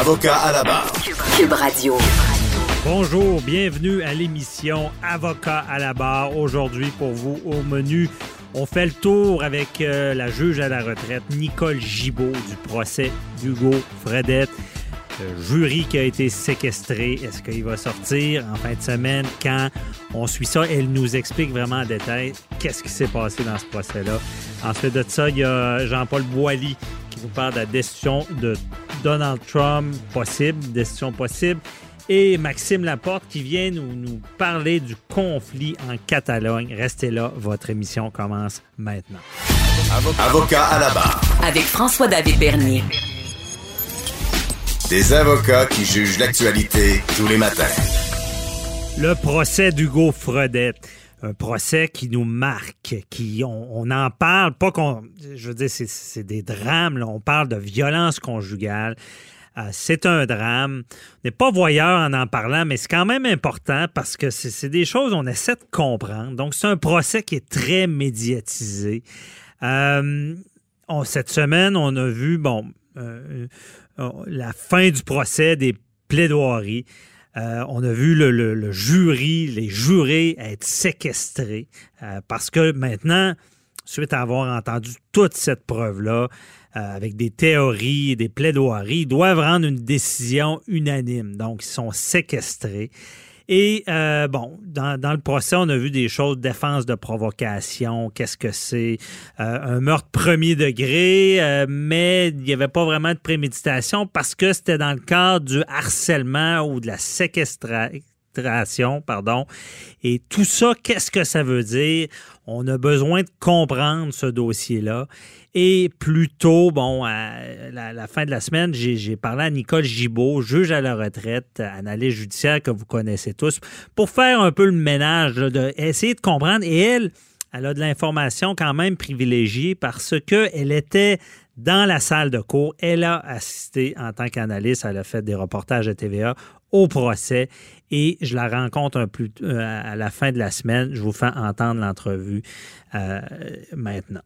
Avocat à la barre. Cube Radio. Bonjour, bienvenue à l'émission Avocat à la barre. Aujourd'hui, pour vous, au menu, on fait le tour avec euh, la juge à la retraite, Nicole Gibault, du procès d'Hugo Fredette. Le jury qui a été séquestré, est-ce qu'il va sortir en fin de semaine? Quand? On suit ça, elle nous explique vraiment en détail qu'est-ce qui s'est passé dans ce procès-là. Ensuite de ça, il y a Jean-Paul Boilly vous parle de la destitution de Donald Trump possible, destitution possible. Et Maxime Laporte qui vient nous, nous parler du conflit en Catalogne. Restez là, votre émission commence maintenant. Avocat à la barre. Avec François-David Bernier. Des avocats qui jugent l'actualité tous les matins. Le procès d'Hugo Fredette. Un procès qui nous marque, qui on, en parle, pas qu'on, je veux dire, c'est- des drames, là. on parle de violence conjugale. Euh, c'est un drame. On n'est pas voyeur en en parlant, mais c'est quand même important parce que c'est des choses qu'on essaie de comprendre. Donc, c'est un procès qui est très médiatisé. Euh, cette semaine, on a vu, bon, euh, la fin du procès des plaidoiries. Euh, on a vu le, jury, les jurés être séquestrés euh, parce que maintenant, suite à avoir entendu toute cette preuve-là, euh, avec des théories, des plaidoiries, ils doivent rendre une décision unanime. Donc, ils sont séquestrés. Et euh, bon, dans, le procès, on a vu des choses, défense de provocation, qu'est-ce que c'est, euh, un meurtre premier degré, euh, mais il n'y avait pas vraiment de préméditation parce que c'était dans le cadre du harcèlement ou de la séquestration, pardon. Et tout ça, qu'est-ce que ça veut dire? On a besoin de comprendre ce dossier-là. Et plus tôt, bon, à la, fin de la semaine, j'ai parlé à Nicole Gibault, juge à la retraite, analyste judiciaire que vous connaissez tous, pour faire un peu le ménage, de essayer de comprendre. Et elle, elle a de l'information quand même privilégiée parce qu'elle était dans la salle de cours. Elle a assisté en tant qu'analyste, elle a fait des reportages à TVA au procès et je la rencontre un euh, à la fin de la semaine. Je vous fais entendre l'entrevue euh, maintenant.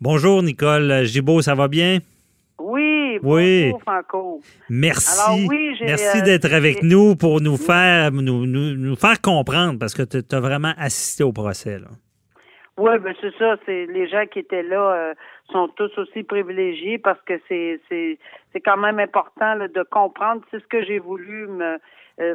Bonjour Nicole Gibault, ça va bien? Oui, Oui. Franco. Merci. Alors oui, j'ai, Merci euh, d'être avec nous pour nous faire nous, nous- nous faire comprendre parce que tu as vraiment assisté au procès. Là. Oui, ben c'est ça. C'est les gens qui étaient là euh, sont tous aussi privilégiés parce que c'est c'est c'est quand même important là, de comprendre. C'est ce que j'ai voulu me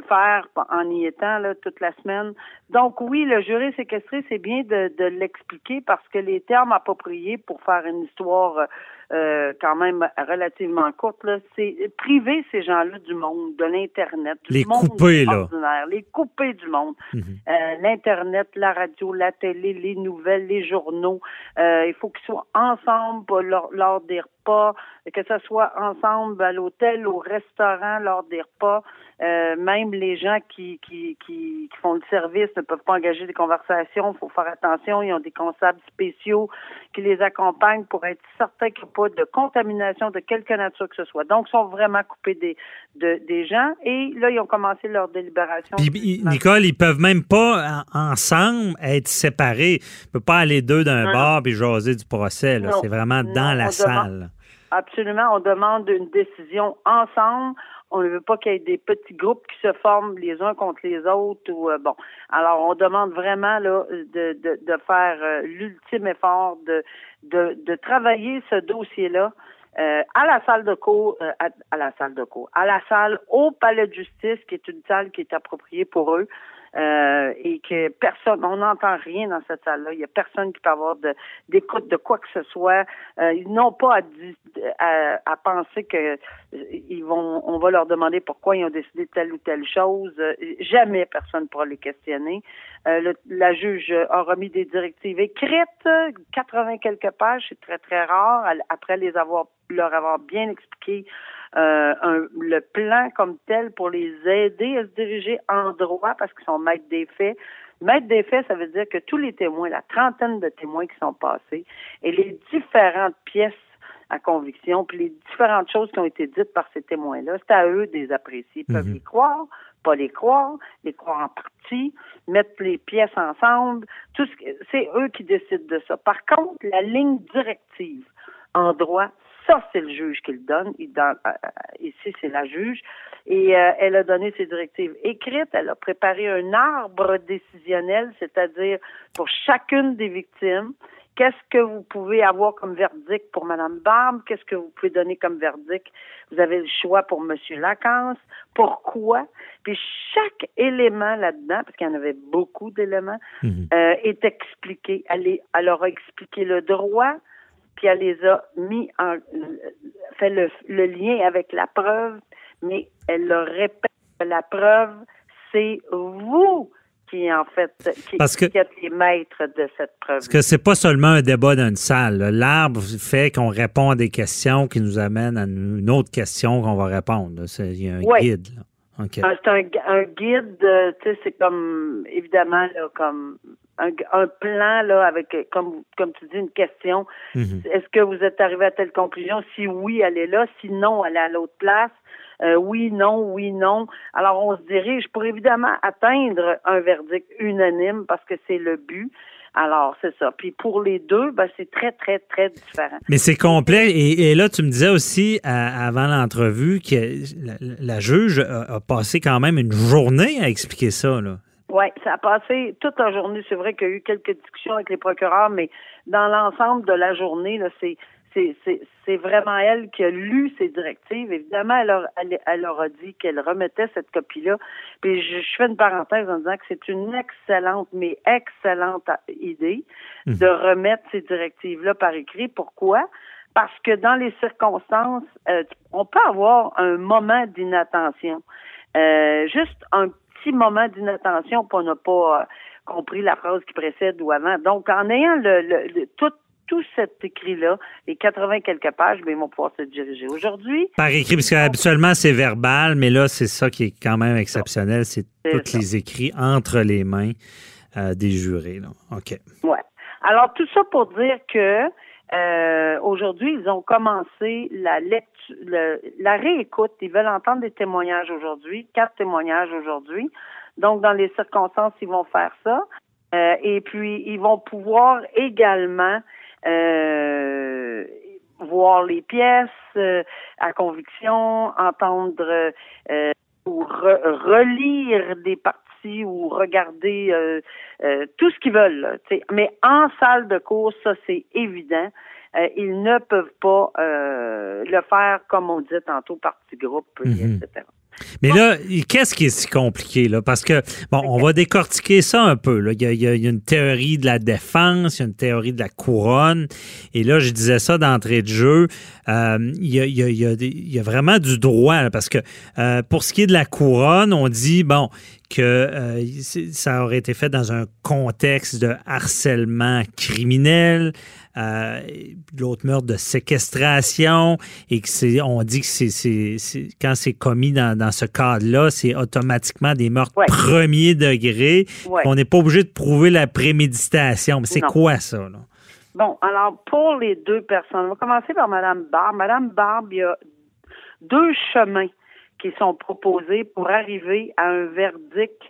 faire en y étant là toute la semaine. Donc oui, le jury séquestré, c'est bien de, de l'expliquer parce que les termes appropriés pour faire une histoire euh, quand même relativement courte, c'est priver ces gens-là du monde, de l'internet, du Les monde couper, là. ordinaire, les couper du monde. Mhm. Euh, l'internet, la radio, la télé, les nouvelles, les journaux. Euh, il faut qu'ils soient ensemble pour- lors, lors des repas, que ce soit ensemble à l'hôtel, au restaurant, lors des repas. Euh, même les gens qui, qui, qui, qui font le service ne peuvent pas engager des conversations. Il faut faire attention. Ils ont des constables spéciaux qui les accompagnent pour être certains qu'il n'y a pas de contamination de quelque nature que ce soit. Donc, ils sont vraiment coupés des, de, des gens. Et là, ils ont commencé leur délibération. Puis, Nicole, ils peuvent même pas en- ensemble être séparés. Ils ne peuvent pas aller deux d'un bar et jaser du procès. C'est vraiment Non, dans la salle. demande- Absolument. On demande une décision ensemble. On ne veut pas qu'il y ait des petits groupes qui se forment les uns contre les autres. Ou euh, bon. Alors, on demande vraiment là de, de, de faire euh, l'ultime effort de, de, de travailler ce dossier-là. euh, à la salle de cour, euh, à, à la salle de cour, à la salle au palais de justice, qui est une salle qui est appropriée pour eux. Euh, et que personne, on n'entend rien dans cette salle-là. Il y a personne qui peut avoir d'écoute de quoi que ce soit. Euh, ils n'ont pas à, à, à penser que euh, ils vont, on va leur demander pourquoi ils ont décidé telle ou telle chose. Euh, jamais personne pourra les questionner. Euh, la juge a remis des directives écrites, 80 quelques pages, c'est très très rare. Après les avoir, leur avoir bien expliqué euh, un- le plan comme tel pour les aider à se diriger en droit parce qu'ils sont maîtres des faits. Maître des faits, ça veut dire que tous les témoins, la trentaine de témoins qui sont passés et les différentes pièces à conviction, puis les différentes choses qui ont été dites par ces témoins-là, c'est à eux de les apprécier. Ils peuvent Mhm. les croire, pas les croire, les croire en partie, mettre les pièces ensemble. Tout ce c'est eux qui décident de ça. Par contre, la ligne directive en droit, ça, c'est le juge qui le donne. Il euh, euh, ici, c'est la juge. Et euh, elle a donné ses directives écrites. Elle a préparé un arbre décisionnel, c'est-à-dire pour chacune des victimes. Qu'est-ce que vous pouvez avoir comme verdict pour Madame Barbe? Qu'est-ce que vous pouvez donner comme verdict? Vous avez le choix pour Monsieur Lacan. Pourquoi? Puis chaque élément là-dedans, parce qu'il y en avait beaucoup d'éléments, Mhm. euh, est expliqué. Elle, est- elle leur a expliqué le droit, puis elle les a mis en fait le, le lien avec la preuve, mais elle leur répète que la preuve, c'est vous qui en fait qui, Parce que- qui êtes les maîtres de cette preuve. Parce que c'est pas seulement un débat dans une salle. L'arbre fait qu'on répond à des questions qui nous amènent à une autre question qu'on va répondre. Il y a un guide. là. Ah, C'est un, un guide, euh, tu sais, c'est comme, évidemment, là, comme un, plan, là, avec, comme, comme tu dis, une question. Mhm. Est-ce que vous êtes arrivé à telle conclusion? Si oui, elle est là. Si non, elle est à l'autre place. Euh, oui, non, oui, non. Alors, on se dirige pour évidemment atteindre un verdict unanime parce que c'est le but. Alors, c'est ça. Puis pour les deux, ben, c'est très, très, très différent. Mais c'est complet. Et, et là, tu me disais aussi, à- avant l'entrevue, que la, la juge a, a passé quand même une journée à expliquer ça. Là. Oui, ça a passé toute la journée. C'est vrai qu'il y a eu quelques discussions avec les procureurs, mais dans l'ensemble de la journée, là, c'est c'est c'est c'est vraiment elle qui a lu ces directives. Évidemment, elle, leur- elle, elle leur a dit qu'elle remettait cette copie-là. Puis je, je fais une parenthèse en disant que c'est une excellente, mais excellente idée Mhm. de remettre ces directives-là par écrit. Pourquoi? Parce que dans les circonstances, euh, on peut avoir un moment d'inattention. Euh, juste un petit moment d'inattention, on n'a pas euh, compris la phrase qui précède ou avant. Donc, en ayant le, le- le- tout, tout cet écrit-là, les 80 quelques pages, ben, ils vont pouvoir se diriger. Aujourd'hui, Par écrit, parce qu'habituellement, c'est verbal, mais là, c'est ça qui est quand même exceptionnel. C'est tous les écrits entre les mains euh, des jurés. Là. OK. Ouais. Alors tout ça pour dire que euh, aujourd'hui ils ont commencé la lecture, le- la réécoute. Ils veulent entendre des témoignages aujourd'hui, quatre témoignages aujourd'hui. Donc dans les circonstances ils vont faire ça. Euh, et puis ils vont pouvoir également euh, voir les pièces euh, à conviction, entendre euh, ou re- relire des ou regarder euh, euh, tout ce qu'ils veulent. là. Mais en salle de cours, ça c'est évident. Euh, ils ne peuvent pas euh, le faire comme on disait tantôt par petits groupes, Mhm. etc. Mais là, qu'est-ce qui est si compliqué, là? Parce que, bon, on va décortiquer ça un peu. Là. Il, y a, il y une théorie de la défense, il y a une théorie de la couronne. Et là, je disais ça d'entrée de jeu. euh, il, y a, il y a- il y a des- il y a vraiment du droit, là, parce que euh, pour ce qui est de la couronne, on dit, bon, que euh, ça aurait été fait dans un contexte de harcèlement criminel, euh, l'autre meurtre de séquestration, et que c'est, on dit que c'est, quand c'est commis dans, dans ce cadre-là, c'est automatiquement des meurtres Ouais. premier degré. Ouais. On n'est pas obligé de prouver la préméditation. Mais c'est quoi ça, là? Bon, alors pour les deux personnes, on va commencer par Madame Barbe. Madame Barbe, il y a deux chemins qui sont proposés pour arriver à un verdict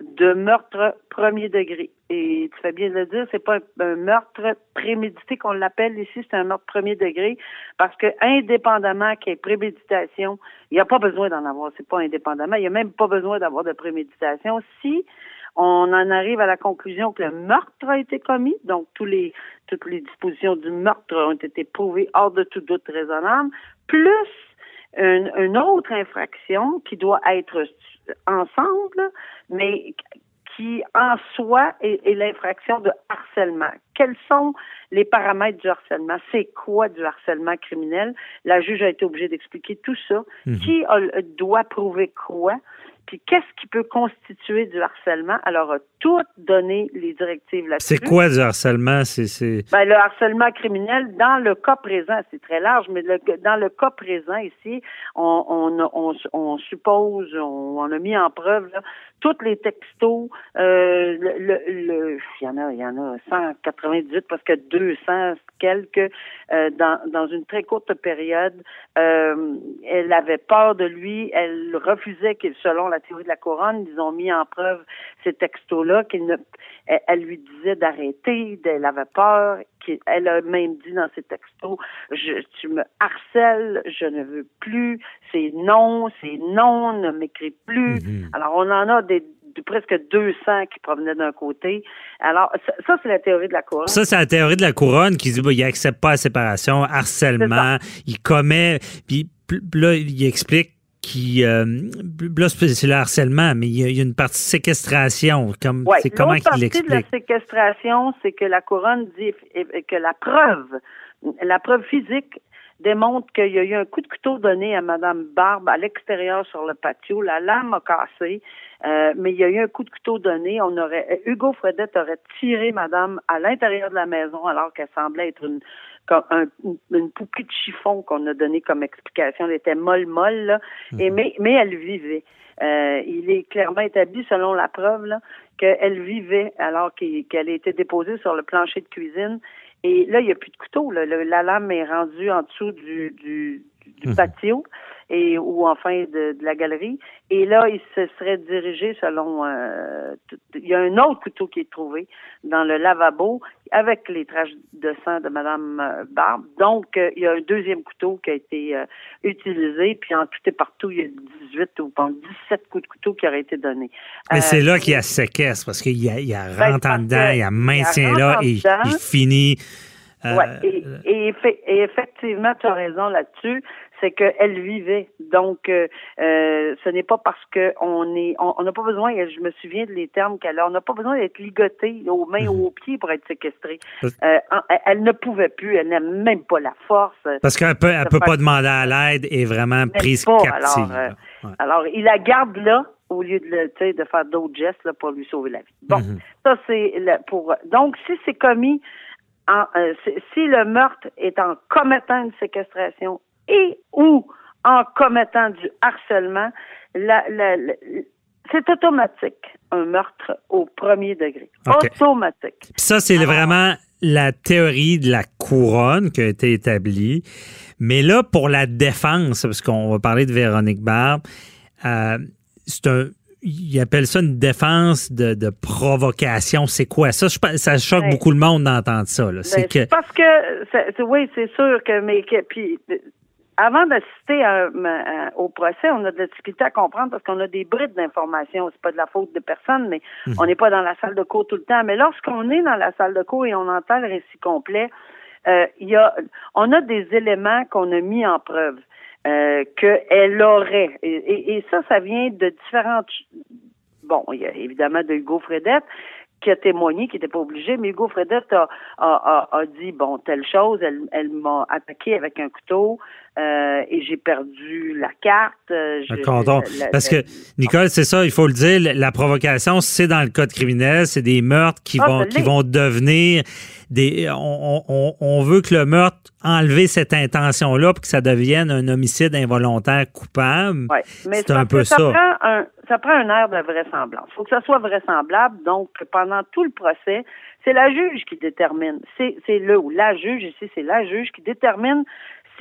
de meurtre premier degré. Et tu fais bien de le dire, c'est pas un, meurtre prémédité qu'on l'appelle ici, c'est un meurtre premier degré, parce que indépendamment qu'il y ait préméditation, il n'y a pas besoin d'en avoir, c'est pas indépendamment, il n'y a même pas besoin d'avoir de préméditation. Si On en arrive à la conclusion que le meurtre a été commis, donc tous les, toutes les dispositions du meurtre ont été prouvées hors de tout doute raisonnable, plus une autre infraction qui doit être ensemble, mais qui en soi est, est l'infraction de harcèlement. Quels sont les paramètres du harcèlement? C'est quoi du harcèlement criminel? La juge a été obligée d'expliquer tout ça. Qui a- doit prouver quoi? Puis qu'est-ce qui peut constituer du harcèlement? Alors, a tout donné les directives là-dessus. C'est quoi du harcèlement? C'est, c'est... Ben, le harcèlement criminel, dans le cas présent, c'est très large, mais le- dans le cas présent ici, on, on, on, on suppose, on, on a mis en preuve là, tous les textos, euh, le, le, il y en a, il y en a 198, parce que 200 quelques euh, dans, dans une très courte période. Euh, elle avait peur de lui, elle refusait qu'il, selon la théorie de la couronne, ils ont mis en preuve ces textos-là, qu'il ne, elle, elle lui disait d'arrêter, elle avait peur, elle a même dit dans ses textos, je, tu me harcèles, je ne veux plus, c'est non, c'est non, ne m'écris plus. Alors on en a des de presque 200 qui provenaient d'un côté. Alors, ça, ça, c'est la théorie de la couronne. Ça, c'est la théorie de la couronne qui dit qu'il n'accepte pas la séparation, harcèlement, il commet. Puis là, il explique qu'il. euh, là, c'est le harcèlement, mais il y a, il y a une partie séquestration. Comme, Ouais. c'est comment qu'il partie de la séquestration, c'est que la couronne dit que la preuve, la preuve physique démontre qu'il y a eu un coup de couteau donné à Madame Barbe à l'extérieur sur le patio. La lame a cassé, euh, mais il y a eu un coup de couteau donné. On aurait Hugo Fredette aurait tiré Madame à l'intérieur de la maison alors qu'elle semblait être une comme un- une, poupée de chiffon qu'on a donné comme explication. Elle était molle molle, là, et mais mais elle vivait. Euh, il est clairement établi, selon la preuve, là, qu'elle vivait alors qu'elle a été déposée sur le plancher de cuisine. Et là, il n'y a plus de couteau. là. Le- la lame est rendue en dessous du, du, du patio et ou enfin de, de la galerie. Et là, il se serait dirigé selon. euh, il y a un autre couteau qui est trouvé dans le lavabo avec les traces de sang de Madame euh, Barbe. Donc, euh, il y a un deuxième couteau qui a été euh, utilisé. Puis en tout et partout, il y a 18 ou pas 17 coups de couteau qui auraient été donnés. Mais Euh, c'est là qu'il y a séquestre, parce qu'il y a, il y a Ben, rentre en dedans, il y a maintien là, et dedans. il finit. Euh, Ouais, et, et, et effectivement, tu as raison là-dessus, c'est qu'elle vivait. Donc, euh, euh, ce n'est pas parce que on est, on n'a pas besoin. Je me souviens de les termes qu'elle a. On n'a pas besoin d'être ligoté aux mains ou aux pieds pour être séquestré. Parce- Euh, elle, ne pouvait plus. Elle n'a même pas la force. Parce qu'elle peut, elle peut pas demander à l'aide et vraiment prise pas, captive. alors, euh. Ouais. Alors, il la garde là au lieu de, le- de faire d'autres gestes là, pour lui sauver la vie. Bon, Mhm. ça c'est pour. Donc, si c'est commis, en, euh, si- le meurtre est en commettant une séquestration et ou en commettant du harcèlement, la, la- la- c'est automatique un meurtre au premier degré. Automatique. Puis ça, c'est vraiment la théorie de la couronne qui a été établie. Mais là, pour la défense, parce qu'on va parler de Véronique Barbe, euh, c'est un. Ils appellent ça une défense de, de provocation. C'est quoi ça? Je pense- ça choque beaucoup le monde d'entendre ça. là. C'est Ben, que. Parce que, oui, c'est sûr que, mais que, puis, euh, avant d'assister au procès, on a de la difficulté à comprendre parce qu'on a des brides d'informations. C'est pas de la faute de personne, mais on n'est pas dans la salle de cours tout le temps. Mais lorsqu'on est dans la salle de cours et on entend le récit complet, euh, il y a, on a des éléments qu'on a mis en preuve euh, qu'elle aurait. Et, et- ça, ça vient de différentes. Bon, il y a évidemment de Hugo Fredette qui a témoigné, qui n'était pas obligé, mais Hugo Fredette a, a, a, a dit bon telle chose, elle, elle m'a attaqué avec un couteau euh, et j'ai perdu la carte. euh, je- Parce que, Nicole, c'est ça, il faut le dire, la provocation, c'est dans le code criminel, c'est des meurtres qui Ah, vont ça qui vont devenir des. On, on- on veut que le meurtre enlever cette intention-là pour que ça devienne un homicide involontaire coupable. Ouais, C'est un peu ça. ça. Prend un, ça prend un air de vraisemblance. Il faut que ça soit vraisemblable. Donc, pendant tout le procès, c'est la juge qui détermine. C'est, c'est le ou la juge ici, c'est la juge qui détermine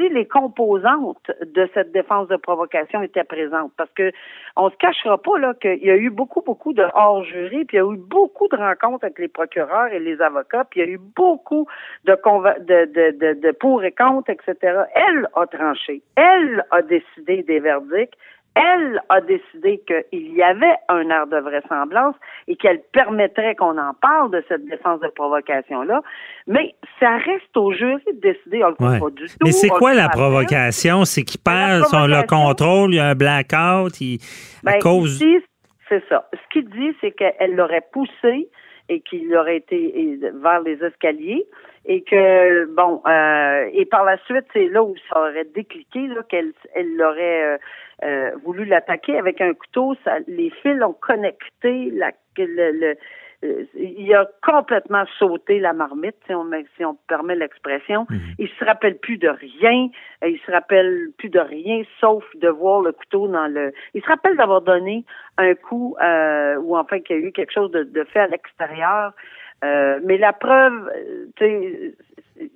les composantes de cette défense de provocation étaient présentes. Parce que on se cachera pas là qu'il y a eu beaucoup, beaucoup de hors-jury, puis il y a eu beaucoup de rencontres avec les procureurs et les avocats, puis il y a eu beaucoup de, de, de, de, de pour et contre, etc. Elle a tranché. Elle a décidé des verdicts. Elle a décidé qu'il y avait un air de vraisemblance et qu'elle permettrait qu'on en parle de cette défense de provocation-là. Mais ça reste au jury de décider. On le Ouais. pas du tout. Mais c'est quoi la provocation? C'est qu'il perd son, le contrôle, il y a un blackout, il, à Ben, cause... ici, c'est ça. Ce qu'il dit, c'est qu'elle l'aurait poussé et qu'il aurait été vers les escaliers. Et que bon euh, et par la suite c'est là où ça aurait décliqué là qu'elle elle l'aurait euh, euh, voulu l'attaquer avec un couteau. Ça, les fils ont connecté la le, le- euh, il a complètement sauté la marmite, si on, si on permet l'expression. Il se rappelle plus de rien. Il se rappelle plus de rien, sauf de voir le couteau dans le. Il se rappelle d'avoir donné un coup, euh, ou enfin qu'il y a eu quelque chose de, de fait à l'extérieur. Euh, mais la preuve, euh, tu sais,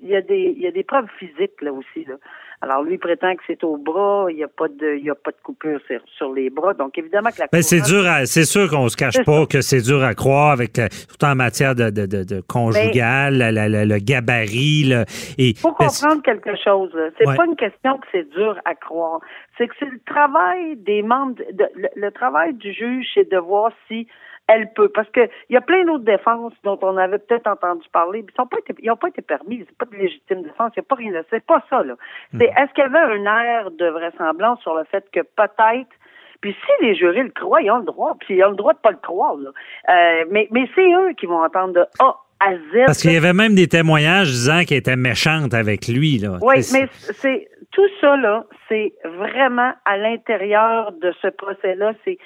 il y a des, il y a des preuves physiques là aussi. Là. Alors lui prétend que c'est au bras, il n'y a pas de, il y a pas de coupure sur, sur les bras. Donc évidemment que la. Ben, c'est dur, à- c'est sûr qu'on se cache pas ça. que c'est dur à croire avec euh, tout en matière de, de, de, de conjugal, la- la- le gabarit, le, et Il faut comprendre quelque chose. là. C'est Ouais. pas une question que c'est dur à croire. C'est que c'est le travail des membres, le, le travail du juge, c'est de voir si elle peut. Parce que il y a plein d'autres défenses dont on avait peut-être entendu parler, puis ils n'ont pas été, permis. C'est pas de légitime défense. Il n'y a pas rien. C'est pas ça là. C'est est-ce qu'il y avait un air de vraisemblance sur le fait que peut-être puis si les jurés le croient, ils ont le droit, puis ils ont le droit de pas le croire. Là. Euh, mais mais c'est eux qui vont entendre de A à Z. Parce qu'il y avait même des témoignages disant qu'elle était méchante avec lui. Là. Oui, mais c'est tout ça là, c'est vraiment à l'intérieur de ce procès-là, c'est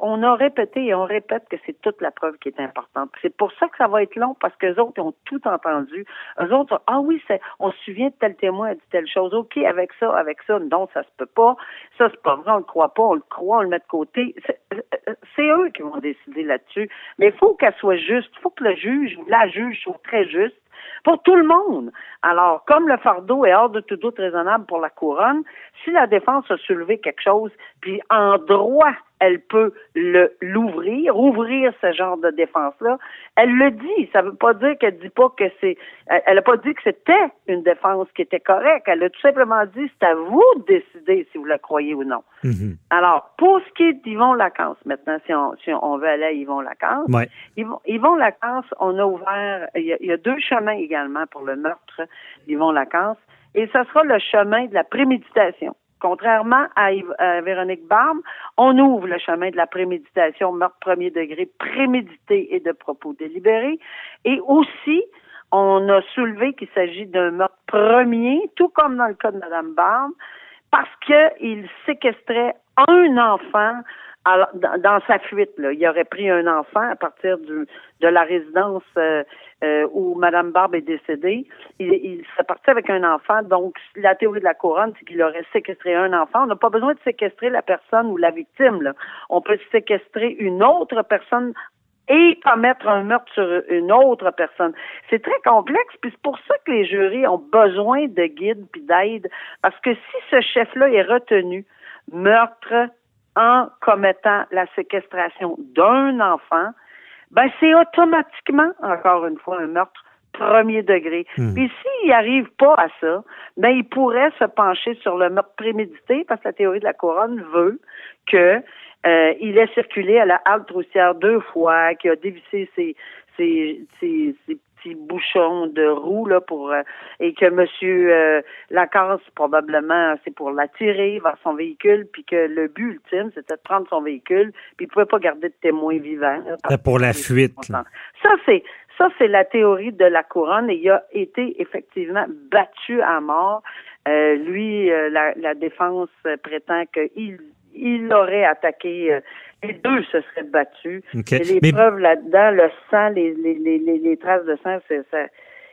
on a répété et on répète que c'est toute la preuve qui est importante. C'est pour ça que ça va être long parce que les autres ont tout entendu. Eux autres, ah oui, on se souvient de tel témoin a dit telle chose. Ok, avec ça, avec ça, non, ça se peut pas. Ça c'est pas vrai, on le croit pas, on le croit, on le met de côté. C'est eux qui vont décider là-dessus. Mais il faut qu'elle soit juste. Il faut que le juge ou la juge soit très juste pour tout le monde. Alors, comme le fardeau est hors de tout doute raisonnable pour la couronne, si la défense a soulevé quelque chose, puis en droit, elle peut le l'ouvrir, ouvrir ce genre de défense-là, elle le dit. Ça veut pas dire qu'elle dit pas que c'est, elle elle a pas dit que c'était une défense qui était correcte. Elle a tout simplement dit, c'est à vous de décider si vous la croyez ou non. Mhm. Alors, pour ce qui est d'Yvon Lacance, maintenant, si on, si on veut aller à Yvon Lacance, Ouais. Yvon, Yvon Lacance, on a ouvert, il y a, il y a deux chemins également pour le meurtre d'Yvon Lacance, et ce sera le chemin de la préméditation. Contrairement à, Véronique Barbe, on ouvre le chemin de la préméditation, meurtre premier degré, prémédité et de propos délibérés. Et aussi, on a soulevé qu'il s'agit d'un meurtre premier, tout comme dans le cas de Mme Barbe, parce qu'il séquestrait un enfant dans, dans sa fuite. Là. Il aurait pris un enfant à partir du, de la résidence euh, euh, où Mme Barbe est décédée. Il, il serait parti avec un enfant. Donc, la théorie de la couronne, c'est qu'il aurait séquestré un enfant. On n'a pas besoin de séquestrer la personne ou la victime. Là. On peut séquestrer une autre personne et commettre un meurtre sur une autre personne. C'est très complexe, puis c'est pour ça que les jurys ont besoin de guides puis d'aide, parce que si ce chef-là est retenu meurtre en commettant la séquestration d'un enfant, ben c'est automatiquement, encore une fois, un meurtre premier degré. Puis s'il arrive pas à ça, ben il pourrait se pencher sur le meurtre prémédité, parce que la théorie de la couronne veut que euh, il ait circulé à la halte roussière deux fois, qu'il a dévissé ses, ses, ses, ses petits bouchons de roue là pour euh, et que Monsieur euh, Lacasse probablement c'est pour l'attirer vers son véhicule, puis que le but ultime c'était de prendre son véhicule, puis il pouvait pas garder de témoin vivant. là, pour la fuite. là. ça, c'est ça, c'est la théorie de la couronne et il a été effectivement battu à mort. Euh, lui, euh, la, la défense prétend qu'il il aurait attaqué. euh, les deux se seraient battus. Et les Mais- preuves là-dedans, le sang, les, les, les, les, traces de sang, c'est ça.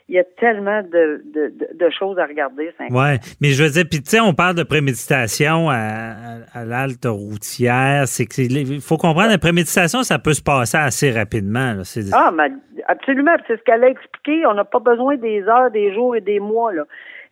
Il y a tellement de, de, de, choses à regarder. Ouais, mais je veux dire, puis tu sais, on parle de préméditation à, à, à l'halte routière. C'est faut comprendre, la préméditation, ça peut se passer assez rapidement. là. Ah, mais absolument. C'est ce qu'elle a expliqué. On n'a pas besoin des heures, des jours et des mois. Là.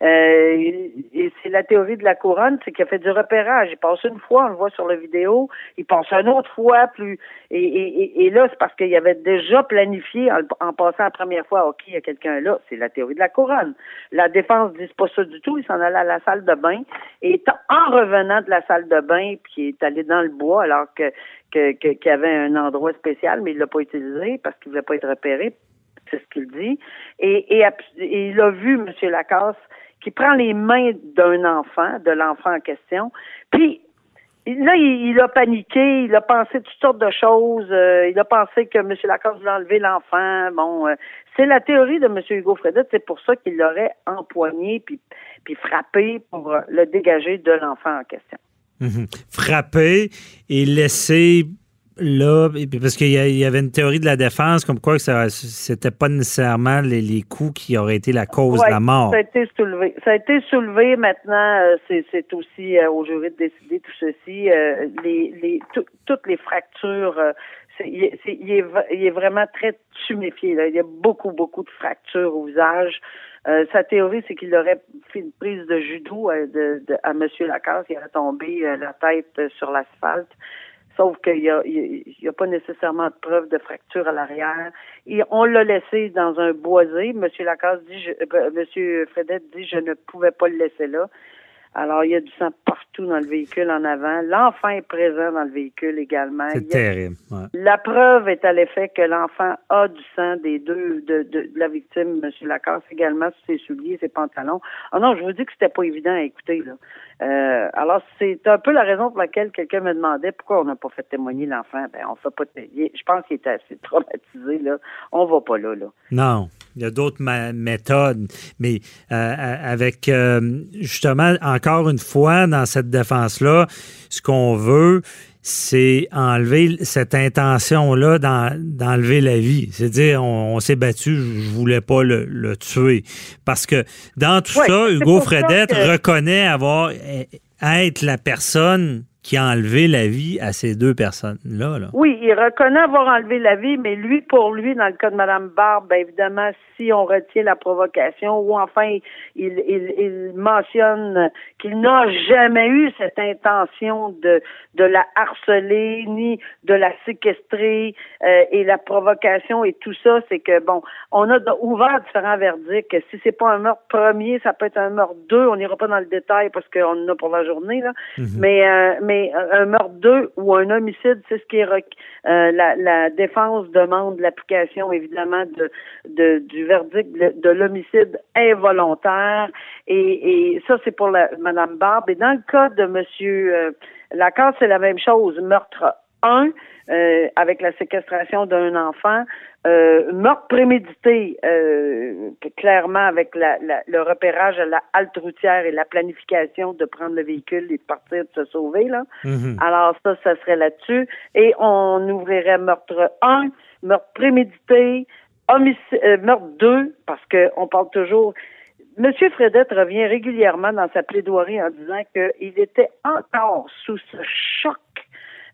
Euh, et c'est la théorie de la couronne, c'est qu'il a fait du repérage. Il passe une fois, on le voit sur la vidéo, il passe une autre fois, plus et, là, c'est parce qu'il avait déjà planifié en, passant la première fois, OK, il y a quelqu'un là, c'est la théorie de la couronne. La défense ne dit pas ça du tout, il s'en allait à la salle de bain, et en revenant de la salle de bain, puis il est allé dans le bois alors que qu'il y avait un endroit spécial, mais il l'a pas utilisé parce qu'il voulait pas être repéré. C'est ce qu'il dit. Et, et, il a vu, M. Lacasse, qui prend les mains d'un enfant, de l'enfant en question, puis Là, il, a paniqué, il a pensé toutes sortes de choses. Euh, il a pensé que M. Lacasse voulait enlever l'enfant. Bon, euh, c'est la théorie de M. Hugo Fredette. C'est pour ça qu'il l'aurait empoigné puis, puis frappé pour le dégager de l'enfant en question. Mhm. Frapper et laisser là, parce qu'il y avait une théorie de la défense comme quoi que c'était pas nécessairement les, coups qui auraient été la cause de la mort. Ça a été soulevé. Ça a été soulevé. Maintenant, euh, c'est aussi euh, au jury de décider tout ceci. Euh, les, toutes les fractures. il, est, vraiment très tuméfié. Il y a beaucoup, beaucoup de fractures au visage. Euh, sa théorie, c'est qu'il aurait fait une prise de judo à, de, à M. Lacasse. Il aurait tombé euh, la tête sur l'asphalte. Sauf qu'il n'y a, il a pas nécessairement de preuve de fracture à l'arrière. Et on l'a laissé dans un boisé. M. Lacasse dit, je, euh, M. Fredette dit, je ne pouvais pas le laisser là. Alors, il y a du sang partout dans le véhicule en avant. L'enfant est présent dans le véhicule également. C'est terrible. La preuve est à l'effet que l'enfant a du sang des deux, de, de, la victime, M. Lacasse, également sur ses souliers, ses pantalons. Ah non, je vous dis que c'était pas évident à écouter, là. Euh, alors, c'est un peu la raison pour laquelle quelqu'un me demandait pourquoi on n'a pas fait témoigner l'enfant. Ben, on fait pas Je pense qu'il était assez traumatisé, là. On va pas là, là. Non. Il y a d'autres méthodes, mais euh, euh, avec justement, encore une fois, dans cette défense-là, ce qu'on veut, c'est enlever cette intention-là d'enlever la vie. C'est-à-dire, on, s'est battu, je voulais pas le, tuer. Parce que dans tout ça, Hugo Fredette reconnaît avoir être la personne qui a enlevé la vie à ces deux personnes-là. Là. Oui, il reconnaît avoir enlevé la vie, mais lui, pour lui, dans le cas de Mme Barbe, ben, évidemment, si on retient la provocation, ou enfin, il, il, il mentionne qu'il n'a jamais eu cette intention de, de la harceler, ni de la séquestrer, euh, et la provocation et tout ça, c'est que, bon, on a ouvert différents verdicts. Si c'est pas un meurtre premier, ça peut être un meurtre deux. On n'ira pas dans le détail parce qu'on en a pour la journée, là. Mhm. mais, euh, mais un meurtre deux ou un homicide, c'est ce qui est euh, la, défense demande l'application évidemment de, du verdict de, l'homicide involontaire et, et ça c'est pour la, Madame Barbe. Et dans le cas de Monsieur euh, Lacan, c'est la même chose. Meurtre 1, euh, avec la séquestration d'un enfant, euh, meurtre prémédité, euh, clairement avec la, le repérage à la halte routière et la planification de prendre le véhicule et de partir, de se sauver. Là. Mm-hmm. Alors ça, ça serait là-dessus. Et on ouvrirait meurtre 1, meurtre prémédité, homicide, meurtre 2, parce qu'on parle toujours Monsieur Fredette revient régulièrement dans sa plaidoirie en disant qu'il était encore sous ce choc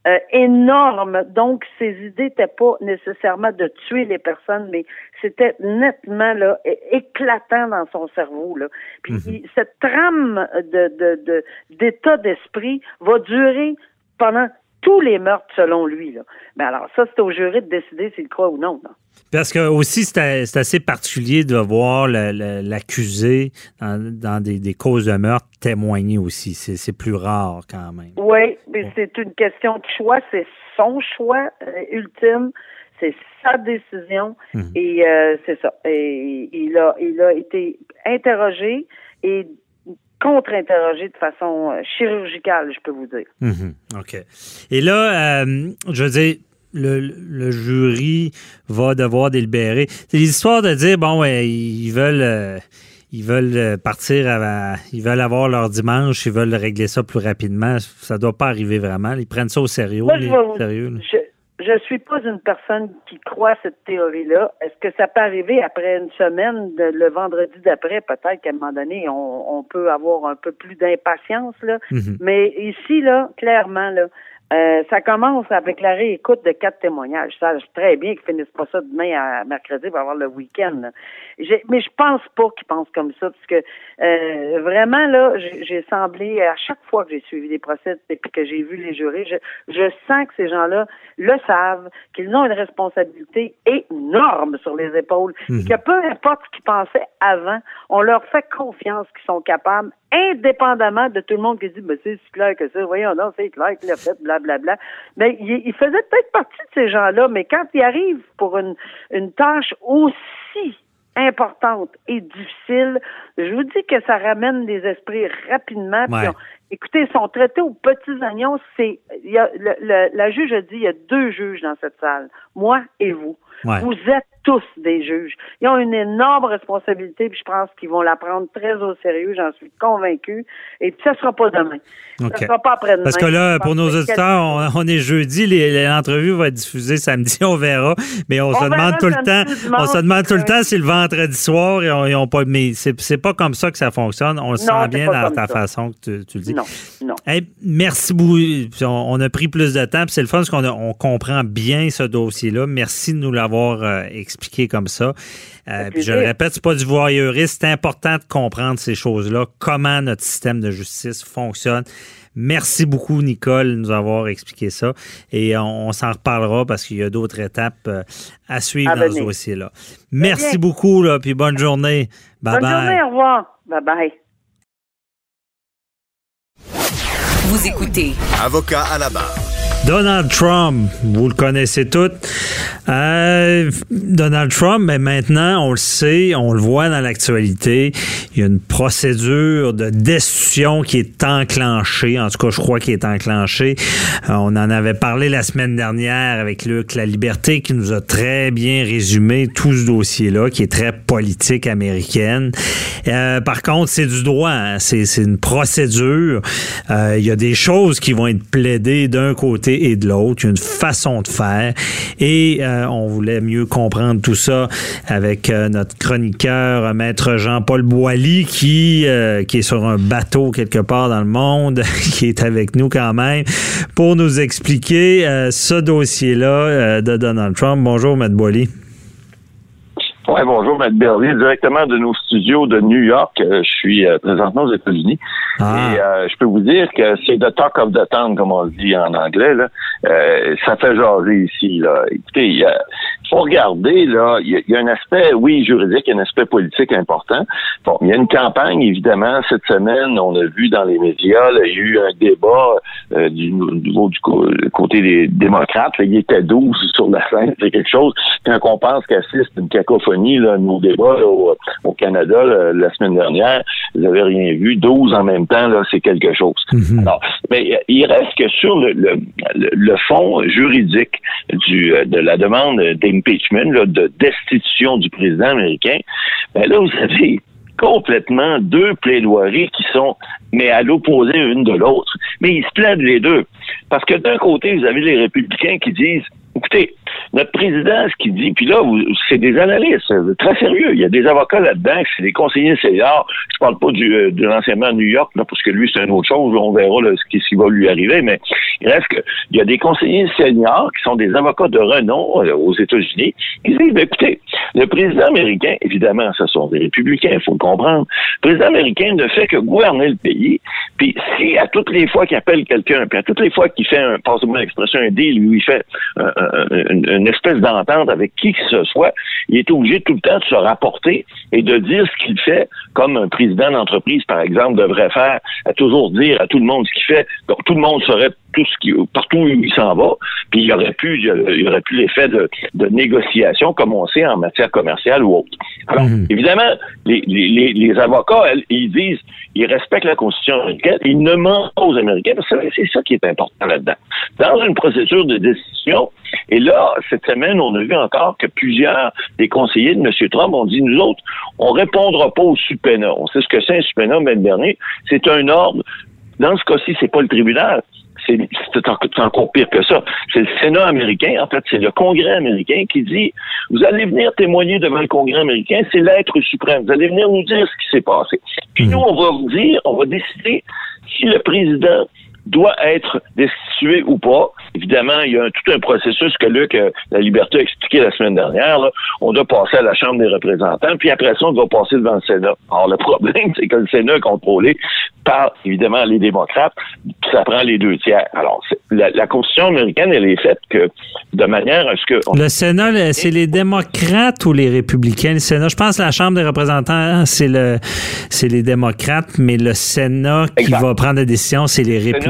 euh, énorme. Donc, ses idées n'étaient pas nécessairement de tuer les personnes, mais c'était nettement là éclatant dans son cerveau. Là. Puis mhm. cette trame de d'état d'esprit va durer pendant tous les meurtres selon lui. Là. Mais alors, ça, c'est au jury de décider s'il croit ou non. Parce que aussi, c'est assez particulier de voir l'accusé dans, des, causes de meurtre témoigner aussi. C'est plus rare quand même. Oui, mais c'est une question de choix. C'est son choix euh, ultime. C'est sa décision. Mhm. Et euh, c'est ça. Et il a, il a été interrogé et contre-interrogé de façon euh, chirurgicale, je peux vous dire. Mhm. OK. Et là, euh, je veux dire, le, jury va devoir délibérer. C'est l'histoire de dire, bon, ouais, ils veulent... Euh, ils veulent partir, ils veulent avoir leur dimanche, ils veulent régler ça plus rapidement. Ça doit pas arriver vraiment. Ils prennent ça au sérieux. sérieux je suis pas une personne qui croit cette théorie-là. Est-ce que ça peut arriver après une semaine, le vendredi d'après, peut-être qu'à un moment donné, on, peut avoir un peu plus d'impatience, là. Mhm. Mais ici, là, clairement, là, Euh, ça commence avec la réécoute de quatre témoignages. Ça, je sais très bien qu'ils finissent pas ça demain à mercredi pour avoir le week-end. Mais je pense pas qu'ils pensent comme ça, parce que euh, vraiment, là, j'ai j'ai semblé, à chaque fois que j'ai suivi des procès et que j'ai vu les jurés, je, je sens que ces gens-là le savent, qu'ils ont une responsabilité énorme sur les épaules, et que peu importe ce qu'ils pensaient avant, on leur fait confiance qu'ils sont capables, indépendamment de tout le monde qui dit, ben, c'est clair que ça, voyons non, c'est clair qu'il a fait, blablabla. Mais il, il faisait peut-être partie de ces gens-là, mais quand il arrive pour une, une tâche aussi importante et difficile, je vous dis que ça ramène les esprits rapidement. Ouais. Écoutez, ils sont traités aux petits oignons. C'est, il y a, le- le- la juge a dit, il y a deux juges dans cette salle, moi et vous. Ouais. Vous êtes tous des juges. Ils ont une énorme responsabilité, puis je pense qu'ils vont la prendre très au sérieux, j'en suis convaincue. Et puis ça sera pas demain. OK. Ça sera pas après-demain. Parce que là, pour nos auditeurs, on, on est jeudi, l'entrevue va être diffusée samedi, on verra. Mais on, se demande tout le temps, dimanche. on se demande tout le Ouais. temps si le vendredi soir, ils ont, ils ont pas, mais c'est pas comme ça que ça fonctionne. On le sent bien dans ta ça. façon que tu, tu le dis. Non, non. Hey, merci beaucoup. On, a pris plus de temps, c'est le fun parce qu'on on comprend bien ce dossier-là. Merci de nous l'avoir euh, expliqué comme ça. Euh, puis je le répète, c'est pas du voyeurisme. C'est important de comprendre ces choses-là, comment notre système de justice fonctionne. Merci beaucoup, Nicole, de nous avoir expliqué ça. Et on, on s'en reparlera parce qu'il y a d'autres étapes euh, à suivre À dans ce dossier-là. Merci bien. beaucoup, là, puis bonne journée. Bye Bonne bye. journée, au revoir. Bye bye. Vous écoutez Avocat à la barre. Donald Trump, vous le connaissez tous. Euh, Donald Trump, mais maintenant, on le sait, on le voit dans l'actualité, il y a une procédure de destitution qui est enclenchée. En tout cas, je crois qu'il est enclenchée. Euh, on en avait parlé la semaine dernière avec Luc La Liberté qui nous a très bien résumé tout ce dossier-là, qui est très politique américaine. Euh, par contre, c'est du droit, hein. c'est une procédure. Il y a des choses qui vont être plaidées d'un côté et de l'autre. Une façon de faire. Et euh, on voulait mieux comprendre tout ça avec euh, notre chroniqueur, euh, maître Jean-Paul Boilly, qui, euh, qui est sur un bateau quelque part dans le monde, qui est avec nous quand même, pour nous expliquer euh, ce dossier-là euh, de Donald Trump. Bonjour, maître Boilly. Oui, bonjour, Maître Berlier, directement de nos studios de New York. Euh, je suis euh, présentement aux États-Unis. Ah. Et euh, je peux vous dire que c'est the talk of the town, comme on le dit en anglais. Là. Euh, ça fait jaser ici. Là. Écoutez, il faut regarder, là, il y, a- il y a un aspect, oui, juridique, il y a un aspect politique important. Bon, il y a une campagne, évidemment, cette semaine, on a vu dans les médias, là, il y a eu un débat euh, du niveau du co- côté des démocrates. Là, il était 12 sur la scène, c'est quelque chose. Quand on pense qu'assiste une cacophonie, nos débats là, au, au Canada là, la semaine dernière, vous avez rien vu. 12 en même temps, là, c'est quelque chose. Alors, mais euh, il reste que sur le, le, le- le fond juridique du, euh, de la demande d'impeachment, de destitution du président américain, ben là, vous avez complètement deux plaidoiries qui sont, mais à l'opposé une de l'autre. Mais ils se plaident les deux. Parce que d'un côté, vous avez les républicains qui disent, écoutez, notre président, ce qu'il dit, puis là, c'est des analystes, euh, très sérieux. Il y a des avocats là-dedans, c'est des conseillers seniors. Je parle pas euh, de l'enseignement à New York, là, parce que lui, c'est une autre chose. On verra ce, qui, va lui arriver. Mais il reste que il y a des conseillers seniors qui sont des avocats de renom euh, aux États-Unis qui disent, ben, écoutez, le président américain, évidemment, ce sont des républicains, il faut le comprendre. Le président américain ne fait que gouverner le pays. Puis si à toutes les fois qu'il appelle quelqu'un, puis à toutes les fois qu'il fait un, passe-moi l'expression, un deal, où il fait euh, une, une espèce d'entente avec qui que ce soit, il est obligé tout le temps de se rapporter et de dire ce qu'il fait, comme un président d'entreprise, par exemple, devrait faire, à toujours dire à tout le monde ce qu'il fait. Donc tout le monde saurait tout ce qui, partout où il s'en va, puis il y aurait plus, il y aurait plus l'effet de, de négociation comme on sait en matière commerciale ou autre. Alors, évidemment, les, les, les, les avocats, elles, ils disent, ils respectent la Constitution américaine, ils ne mentent pas aux Américains, parce que c'est ça qui est important là-dedans. Dans une procédure de décision, et là, cette semaine, on a vu encore que plusieurs des conseillers de M. Trump ont dit, nous autres, on répondra pas au subpoena. On sait ce que c'est un subpoena, mais le dernier, c'est un ordre. Dans ce cas-ci, c'est pas le tribunal, c'est c'est en- c'est encore pire que ça. C'est le Sénat américain, en fait, c'est le Congrès américain qui dit vous allez venir témoigner devant le Congrès américain, c'est l'être suprême. Vous allez venir nous dire ce qui s'est passé. Puis nous, on va vous dire, on va décider si le président doit être destitué ou pas. Évidemment, il y a tout un processus que Luc, euh, la liberté a expliqué la semaine dernière. On doit passer à la Chambre des représentants, puis après ça, on doit passer devant le Sénat. Alors, le problème, c'est que le Sénat est contrôlé par, évidemment, les démocrates, puis ça prend les deux tiers. Alors, la, la, Constitution américaine, elle est faite que de manière à ce que... Le Sénat, c'est les démocrates ou les républicains? Le Sénat, je pense que la Chambre des représentants, c'est le c'est les démocrates, mais le Sénat qui va prendre la décision, c'est les républicains.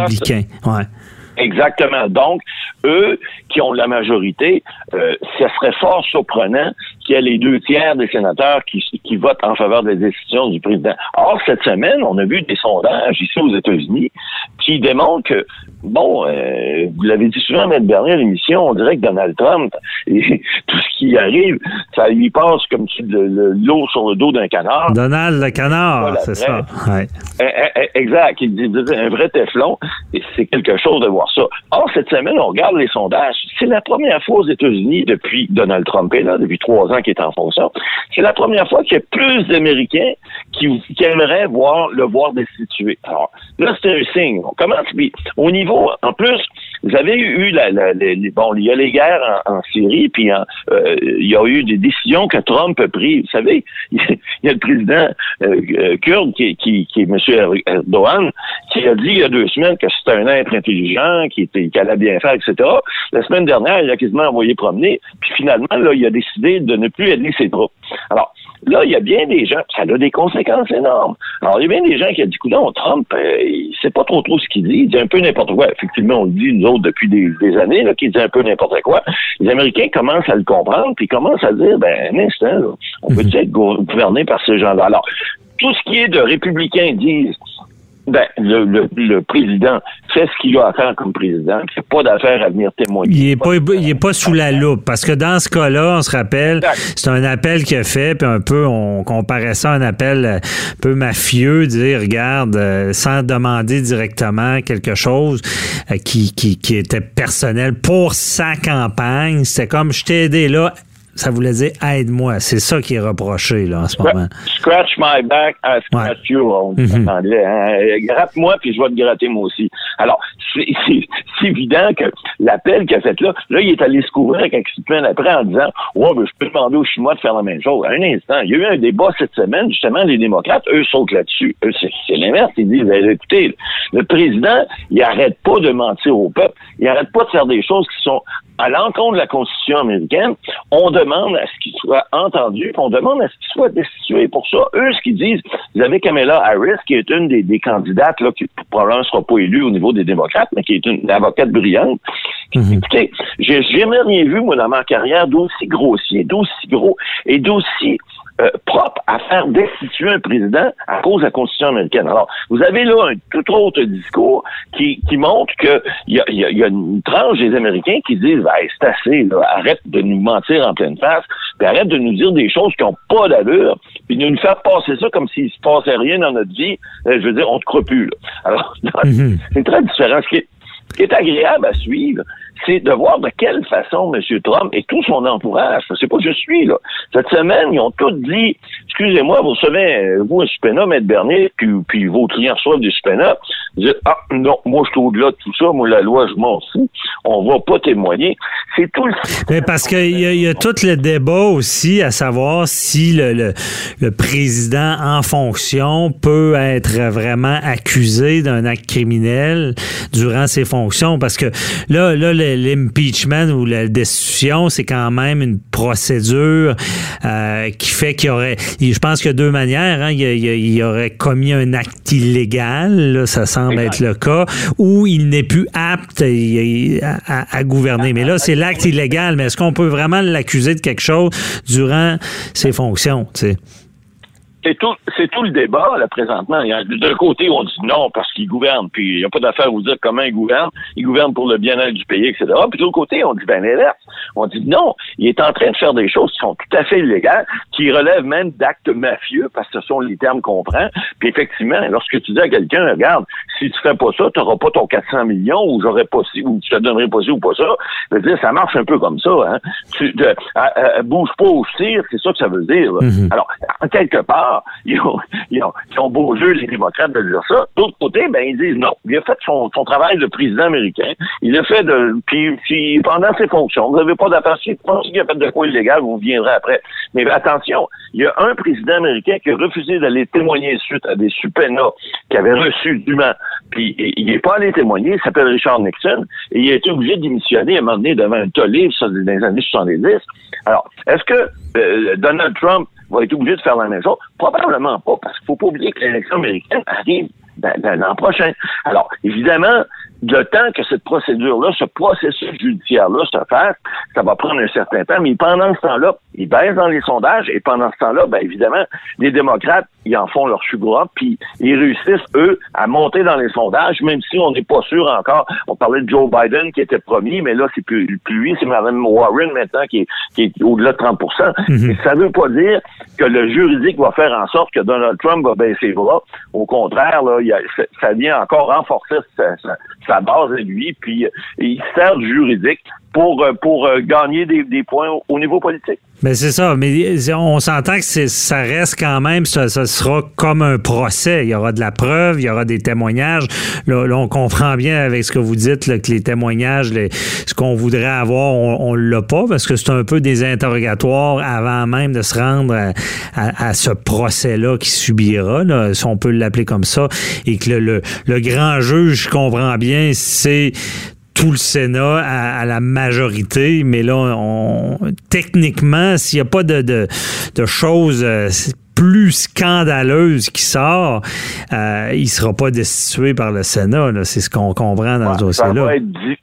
Exactement. Donc, eux qui ont la majorité, euh, ce serait fort surprenant qu'il y ait les deux tiers des sénateurs qui, qui votent en faveur de la décision du président. Or, cette semaine, on a vu des sondages ici aux États-Unis qui démontrent que, bon, euh, vous l'avez dit souvent, M. Bernier, à l'émission, on dirait que Donald Trump, et tout ce qui arrive, ça lui passe comme si l'eau sur le dos d'un canard. Donald le canard, c'est ça. Ouais. Eh, eh, eh, exact. Un vrai téflon, et c'est quelque chose de voir ça. Or, cette semaine, on regarde les sondages. C'est la première fois aux États-Unis depuis Donald Trump est là, depuis trois ans qu'il est en fonction. C'est la première fois qu'il y a plus d'Américains qui, qui, aimeraient voir le voir destitué. Alors, là, c'est un signe. On commence, puis au niveau, en plus, vous avez eu la, la, bon, il y a les guerres en, Syrie, puis euh, il y a eu des décisions que Trump a prises. Vous savez, il y a le président euh, euh, kurde qui, qui, qui est M. Erdogan, qui a dit il y a deux semaines que c'était un être intelligent, qui, était, qui allait bien faire, etc. La semaine dernière, il a quasiment envoyé promener, puis finalement, là, il a décidé de ne plus aider ses troupes. Alors, Là, il y a bien des gens, ça a des conséquences énormes. Alors, il y a bien des gens qui ont dit, non, Trump, euh, il sait pas trop trop ce qu'il dit, il dit un peu n'importe quoi. Effectivement, on le dit, nous autres, depuis des, années, là, qu'il dit un peu n'importe quoi. Les Américains commencent à le comprendre, puis commencent à dire, ben, un instant, on peut être gouverné par ces gens-là. Alors, tout ce qui est de républicains disent, ben, le, le, président fait ce qu'il a à faire comme président, il n'a pas d'affaire à venir témoigner. Il n'est pas, il est pas sous la loupe, parce que dans ce cas-là, on se rappelle, c'est un appel qu'il a fait, puis un peu, on comparait ça à un appel un peu mafieux, dire, regarde, euh, sans demander directement quelque chose euh, qui, qui, qui était personnel pour sa campagne. C'était comme, je t'ai aidé là, ça voulait dire aide-moi. C'est ça qui est reproché là, en ce moment. Scratch my back, I scratch you, on mm Gratte-moi, puis je vais te gratter moi aussi. Alors, c'est évident que l'appel qu'il a fait là, là, il est allé se couvrir quelques semaines après en disant Ouais, je peux demander aux Chinois de faire la même chose. Un instant, il y a eu un débat cette semaine, justement, les démocrates, eux, sautent là-dessus. Eux, c'est l'inverse. Ils disent ben, écoutez, le président, il arrête pas de mentir au peuple, il arrête pas de faire des choses qui sont à l'encontre de la Constitution américaine, on demande à ce qu'il soit entendu, on demande à ce qu'il soit destitué. Pour ça, eux, ce qu'ils disent, vous avez Kamala Harris, qui est une des, candidates, qui probablement ne sera pas élue au niveau des démocrates, mais qui est une, avocate brillante. Mm Écoutez, j'ai jamais rien vu, moi, dans ma carrière, d'aussi grossier, d'aussi gros et d'aussi euh, propre à faire destituer un président à cause de la Constitution américaine. Alors, vous avez là un tout autre discours qui, qui montre qu'il y a, y, a, une tranche des Américains qui disent ben, c'est assez, arrête de nous mentir en pleine face, puis arrête de nous dire des choses qui n'ont pas d'allure, puis de nous faire passer ça comme s'il se passait rien dans notre vie. Euh, je veux dire, on ne croit plus. Là. Alors, mhm. c'est très différent. Ce ce qui est agréable à suivre, c'est de voir de quelle façon M. Trump et tout son entourage, c'est pas je suis, là. Cette semaine, ils ont tous dit, excusez-moi, vous savez, vous, un supéna, M. Bernier, puis, puis vos clients reçoivent des supénas, vous dites, ah, non, moi, je suis au-delà de tout ça, moi, la loi, je m'en fous, on va pas témoigner. C'est tout le... Mais parce qu'il y, a, y a tout le débat aussi à savoir si le, le, le président en fonction peut être vraiment accusé d'un acte criminel durant ses fonctions, parce que là, là, l'impeachment ou la destitution, c'est quand même une procédure euh, qui fait qu'il y aurait, je pense qu'il y a deux manières. Hein. il, y aurait commis un acte illégal, ça semble être le cas, ou il n'est plus apte à, gouverner. Mais là, c'est l'acte illégal. Mais est-ce qu'on peut vraiment l'accuser de quelque chose durant ses fonctions? C'est tout, c'est tout le débat, là, présentement. D'un côté, on dit non parce qu'il gouverne, puis il n'y a pas d'affaire à vous dire comment il gouverne. Il gouverne pour le bien-être du pays, etc. Puis de l'autre côté, on dit ben l'inverse. On dit non, il est en train de faire des choses qui sont tout à fait illégales, qui relèvent même d'actes mafieux, parce que ce sont les termes qu'on prend. Puis effectivement, lorsque tu dis à quelqu'un, regarde, si tu fais pas ça, tu n'auras pas ton 400 millions, ou j'aurais pas ci, ou tu te donnerais pas ci ou pas ça. Je veux dire, ça marche un peu comme ça. Hein? Tu, de, bouge pas au tir, c'est ça que ça veut dire. Mm-hmm. Alors, en quelque part, ils ont, beau jeu, les démocrates, de dire ça. D'autre côté, ben, ils disent non. Il a fait son, travail de président américain. Il a fait de, puis, pendant ses fonctions, vous n'avez pas d'affaires. Vous pensez qu'il a fait de quoi illégal, vous viendrez après. Mais attention, il y a un président américain qui a refusé d'aller témoigner suite à des subpoenas qu'il avait reçus dûment. Puis il n'est pas allé témoigner, il s'appelle Richard Nixon, et il a été obligé de démissionner à un moment donné devant un tollé, dans les années 70. Alors, est-ce que euh, Donald Trump va être obligé de faire la même chose? Probablement pas, parce qu'il faut pas oublier que l'élection américaine arrive l'an prochain. Alors, évidemment, le temps que cette procédure-là, ce processus judiciaire-là se fasse, ça va prendre un certain temps, mais pendant ce temps-là, ils baissent dans les sondages, et pendant ce temps-là, ben évidemment, les démocrates, ils en font leur sugar, puis ils réussissent, eux, à monter dans les sondages, même si on n'est pas sûr encore. On parlait de Joe Biden qui était premier, mais là, c'est plus, plus lui, c'est Mme Warren maintenant qui est, qui est au-delà de 30 Mhm. Et Ça veut pas dire que le juridique va faire en sorte que Donald Trump va baisser les bras. Au contraire, là, y a- ça- ça vient encore renforcer sa, sa- sa base à lui, puis euh, il sert du juridique pour, euh, pour euh, gagner des, des points au, au niveau politique. Ben c'est ça, mais on s'entend que ça reste quand même, ça, ça sera comme un procès. Il y aura de la preuve, il y aura des témoignages. Là, là, on comprend bien avec ce que vous dites là, que les témoignages, les- ce qu'on voudrait avoir, on, on l'a pas parce que c'est un peu des interrogatoires avant même de se rendre à, à- à ce procès-là qui subira, là, si on peut l'appeler comme ça, et que le, le- le grand juge, je comprends bien, c'est tout le Sénat à, à la majorité, mais là, on, techniquement, s'il n'y a pas de, de, de choses euh, plus scandaleuses qui sort, euh, il ne sera pas destitué par le Sénat. C'est ce qu'on comprend dans ce ça, dossier-là. va être di-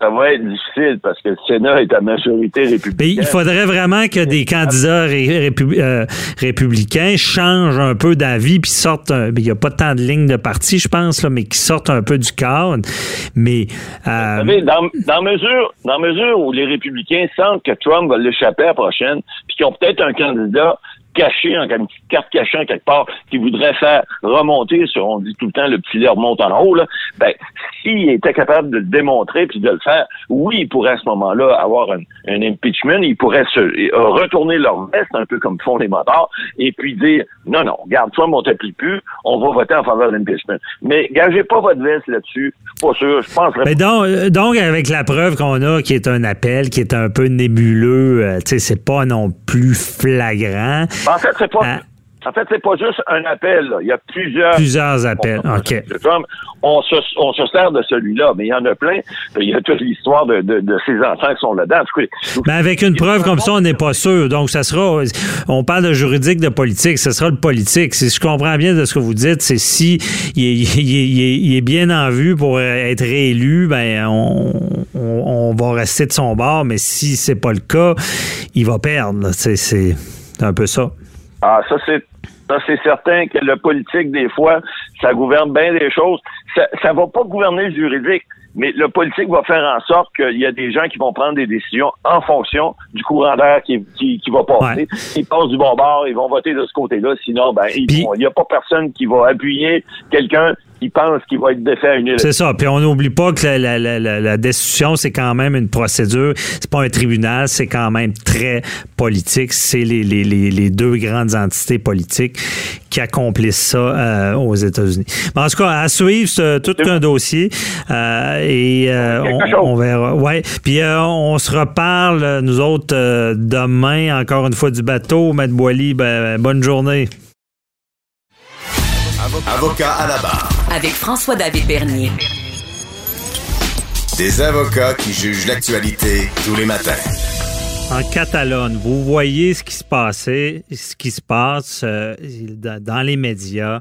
ça va être difficile parce que le Sénat est à majorité Mais républicaine. il faudrait vraiment que des candidats ré- répu- euh, républicains changent un peu d'avis puis sortent. un- Il n'y a pas tant de lignes de parti, je pense, là, mais qui sortent un peu du cadre. Mais euh, Vous savez, dans, dans mesure, dans mesure où les républicains sentent que Trump va l'échapper à la prochaine, puis qu'ils ont peut-être un candidat caché, en une petite carte cachée en quelque part, qui voudrait faire remonter, sur, on dit tout le temps, le petit lait remonte en haut, là, ben, s'il était capable de le démontrer puis de le faire, oui, il pourrait à ce moment-là avoir un, un impeachment, il pourrait se euh, retourner leur veste, un peu comme font les motards, et puis dire, non, non, garde toi on t'applique plus, on va voter en faveur de l'impeachment. Mais gagez pas votre veste là-dessus, je pas sûr, je penserais Ben donc, euh, donc, avec la preuve qu'on a, qui est un appel, qui est un peu nébuleux, euh, tu sais, c'est pas non plus flagrant. En fait, c'est pas. Ah. En fait, c'est pas juste un appel. là. Il y a plusieurs. Plusieurs appels. On- OK. On se, on se sert de celui-là, mais il y en a plein. Il y a toute l'histoire de, de, de ces enfants qui sont là-dedans. Mais avec une preuve comme ça, on n'est pas sûr. Donc, ça sera. On parle de juridique, de politique. Ce sera le politique. Si je comprends bien de ce que vous dites, c'est si il est, il est- il est- il est bien en vue pour être réélu, ben on, on- on va rester de son bord. Mais si c'est pas le cas, il va perdre. C'est c'est un peu ça. Ah, ça, c'est. Ça, c'est certain que le politique, des fois, ça gouverne bien des choses. Ça, ça va pas gouverner le juridique, mais le politique va faire en sorte qu'il y a des gens qui vont prendre des décisions en fonction du courant d'air qui, qui, qui va passer. Ils passent du bon bord, ils vont voter de ce côté-là. Sinon, ben, il n'y a pas personne qui va appuyer quelqu'un qui pense qu'il va être défait à une élection. C'est ça. Puis on n'oublie pas que la, la- la- la- la destitution, c'est quand même une procédure. C'est pas un tribunal, c'est quand même très politique. C'est les, les- les- les deux grandes entités politiques qui accomplissent ça euh, aux États-Unis. Mais en tout cas, à suivre, c'est tout un dossier. euh, et euh, on, verra. Ouais. Puis euh, on se reparle, nous autres, euh, demain, encore une fois, du bateau. Maître Boily, ben, bonne journée. Avocat à la barre. Avec François-David Bernier. Des avocats qui jugent l'actualité tous les matins. En Catalogne, vous voyez ce qui se passait, ce qui se passe euh, dans les médias.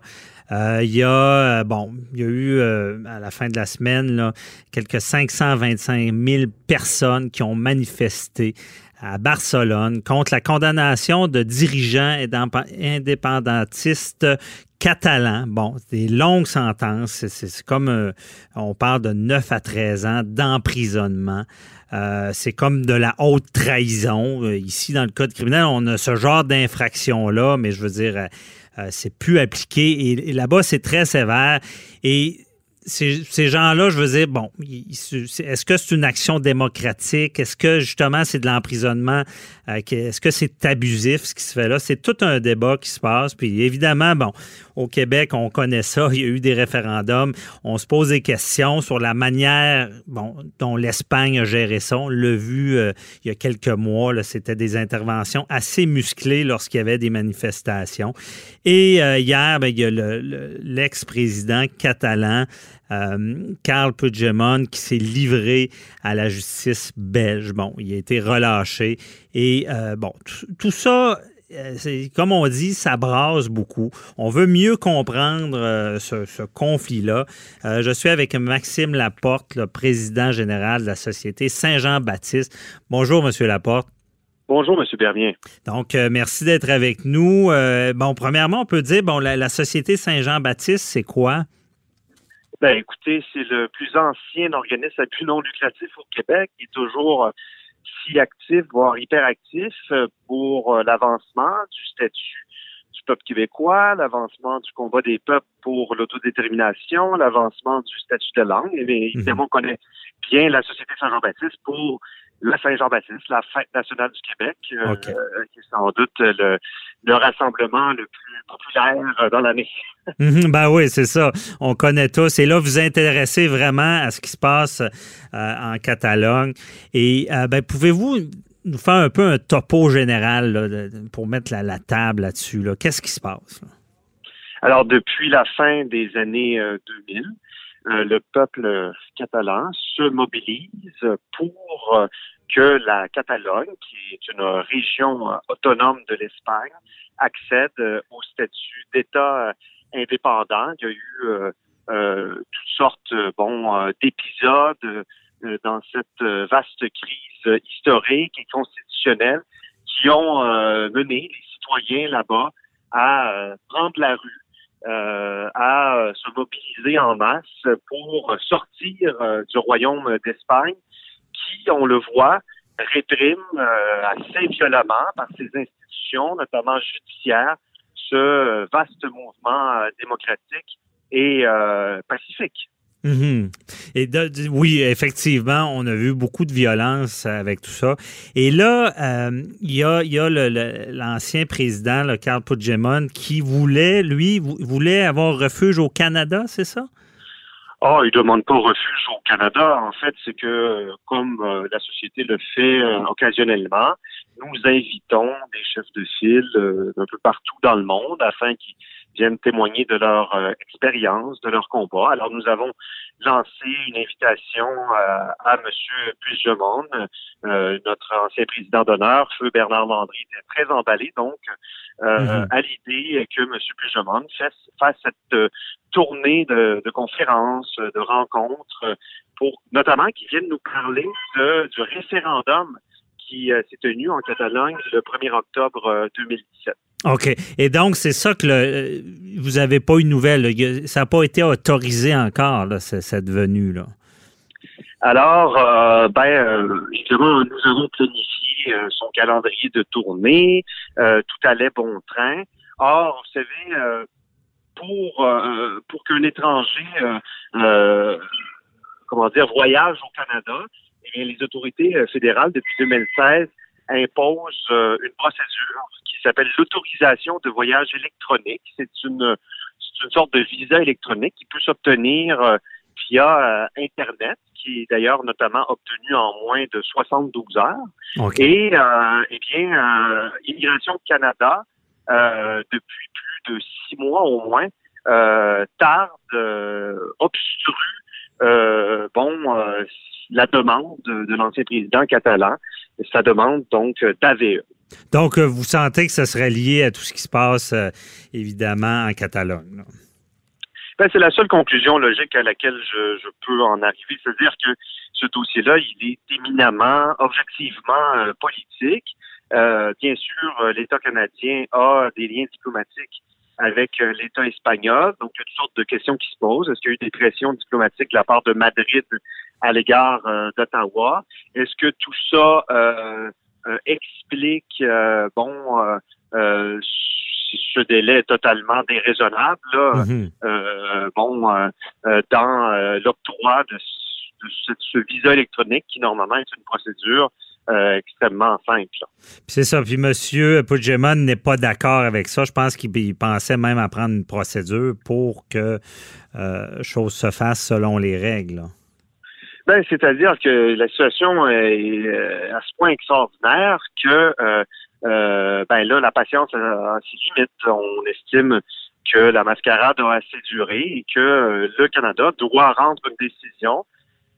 Euh, Il y a, euh, bon, il y a eu euh, à la fin de la semaine là, quelques 525 000 personnes qui ont manifesté à Barcelone contre la condamnation de dirigeants indép- indépendantistes catalans. Bon, des longues sentences. C'est- comme, euh, on parle de 9 à 13 ans d'emprisonnement. Euh, c'est comme de la haute trahison. Euh, ici, dans le code criminel, on a ce genre d'infraction-là, mais je veux dire, c'est plus appliqué. Et, là-bas, c'est très sévère. Et ces, gens-là, je veux dire, bon, est-ce que c'est une action démocratique? Est-ce que justement c'est de l'emprisonnement? Euh, Est-ce que c'est abusif ce qui se fait là? C'est tout un débat qui se passe. Puis évidemment, bon, au Québec, on connaît ça. Il y a eu des référendums. On se pose des questions sur la manière dont l'Espagne a géré ça. On l'a vu euh, il y a quelques mois. C'était des interventions assez musclées lorsqu'il y avait des manifestations. Et euh, hier, ben, l'ex-président catalan, Carl Puigdemont, qui s'est livré à la justice belge. Bon, il a été relâché. Et euh, bon, tout, ça, euh, comme on dit, ça brasse beaucoup. On veut mieux comprendre euh, ce, ce conflit-là. Euh, je suis avec Maxime Laporte, le président général de la Société Saint-Jean-Baptiste. Bonjour, Monsieur Laporte. Bonjour, M. Bernier. Donc, euh, merci d'être avec nous. Euh, bon, premièrement, on peut dire, bon, la, la Société Saint-Jean-Baptiste, c'est quoi? Ben, écoutez, c'est le plus ancien organisme à but non lucratif au Québec. Il est toujours euh, si actif, voire hyperactif euh, pour euh, l'avancement du statut peuple québécois, l'avancement du combat des peuples pour l'autodétermination, l'avancement du statut de langue. Et évidemment, on connaît bien la Société Saint-Jean-Baptiste pour la Saint-Jean-Baptiste, la fête nationale du Québec, euh, euh, qui est sans doute le, le rassemblement le plus populaire euh, dans l'année. Mhm, ben oui, c'est ça. On connaît tous. Et là, vous vous intéressez vraiment à ce qui se passe euh, en Catalogne. Et euh, ben, pouvez-vous nous faire un peu un topo général pour mettre la, table là-dessus? Là? Qu'est-ce qui se passe? Alors, depuis la fin des années euh, 2000, euh, le peuple catalan se mobilise pour euh, que la Catalogne, qui est une région euh, autonome de l'Espagne, accède euh, au statut d'État euh, indépendant. Il y a eu euh, euh, toutes sortes euh, euh, d'épisodes euh, dans cette euh, vaste crise euh, historique et constitutionnelle qui ont euh, mené les citoyens là-bas à euh, prendre la rue euh, à euh, se mobiliser en masse pour sortir euh, du royaume d'Espagne, qui, on le voit, réprime euh, assez violemment par ses institutions, notamment judiciaires, ce euh, vaste mouvement euh, démocratique et euh, Mhm. Et oui, effectivement, on a vu beaucoup de violence avec tout ça. Et là, euh, il y a, l'ancien président, le Carl Puigdemont, qui voulait, lui, vou- voulait avoir refuge au Canada, c'est ça? Ah, il demande pas refuge au Canada. En fait, c'est que comme euh, la société le fait euh, occasionnellement, nous invitons des chefs de file euh, d'un peu partout dans le monde afin qu'ils viennent témoigner de leur euh, expérience, de leur combat. Alors, nous avons lancé une invitation euh, à Monsieur Puigdemont, euh, notre ancien président d'honneur, Feu Bernard Landry, était très emballé donc euh, Mhm. à l'idée que Monsieur Puigdemont fasse, fasse cette euh, tournée de, de conférences, de rencontres, pour notamment qu'ils viennent nous parler de, du référendum qui euh, s'est tenu en Catalogne le 1er octobre euh, 2017. OK. Et donc, c'est ça que le- euh, vous n'avez pas eu de nouvelles. Ça n'a pas été autorisé encore, là, cette venue. Là. Alors, euh, ben, euh, évidemment, nous avons planifié euh, son calendrier de tournée, euh, tout allait bon train. Or, vous savez, euh, pour euh, pour qu'un étranger, euh, euh, comment dire, voyage au Canada, eh bien, les autorités euh, fédérales depuis 2016 imposent euh, une procédure qui s'appelle l'autorisation de voyage électronique. C'est une sorte de visa électronique qui peut s'obtenir euh, via euh, Internet, qui est d'ailleurs notamment obtenu en moins de 72 heures. Et eh bien, Immigration Canada, depuis plus de six mois au moins, tarde, obstrue, bon, la demande de, de l'ancien président catalan, sa demande donc d'AVE. Donc, euh, vous sentez que ça serait lié à tout ce qui se passe, euh, évidemment, en Catalogne. là? Ben, c'est la seule conclusion logique à laquelle je, je peux en arriver, c'est-à-dire que ce dossier-là, il est éminemment, objectivement euh, politique. Euh, bien sûr, l'État canadien a des liens diplomatiques avec euh, l'État espagnol, donc il y a toutes sortes de questions qui se posent. Est-ce qu'il y a eu des pressions diplomatiques de la part de Madrid à l'égard euh, d'Ottawa? Est-ce que tout ça euh, euh, explique, bon, ce délai est totalement déraisonnable. Là? Mhm. Euh, bon, dans l'octroi de, ce- de ce, ce visa électronique qui normalement est une procédure euh, extrêmement simple. c'est ça. Puis M. Puigdemont n'est pas d'accord avec ça. Je pense qu'il il pensait même à prendre une procédure pour que euh, chose se fasse selon les règles. Ben, c'est-à-dire que la situation est euh, à ce point extraordinaire que euh, euh, ben là, la patience a, ses limites. On estime que la mascarade a assez duré et que le Canada doit rendre une décision,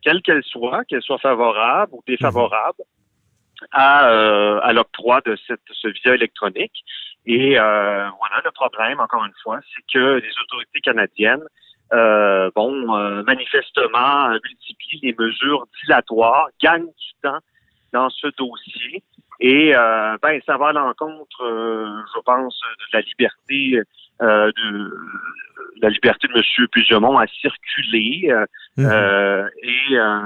quelle qu'elle soit, qu'elle soit favorable ou défavorable, à, euh, à l'octroi de cette, ce visa électronique. Et euh, voilà, le problème, encore une fois, c'est que les autorités canadiennes euh, bon, euh, manifestement, euh, multiplie les mesures dilatoires, gagne du temps dans ce dossier. Et euh, ben, ça va à l'encontre, euh, je pense, de la liberté euh, de la liberté de M. Puigdemont à circuler. euh, Mhm. euh, et euh,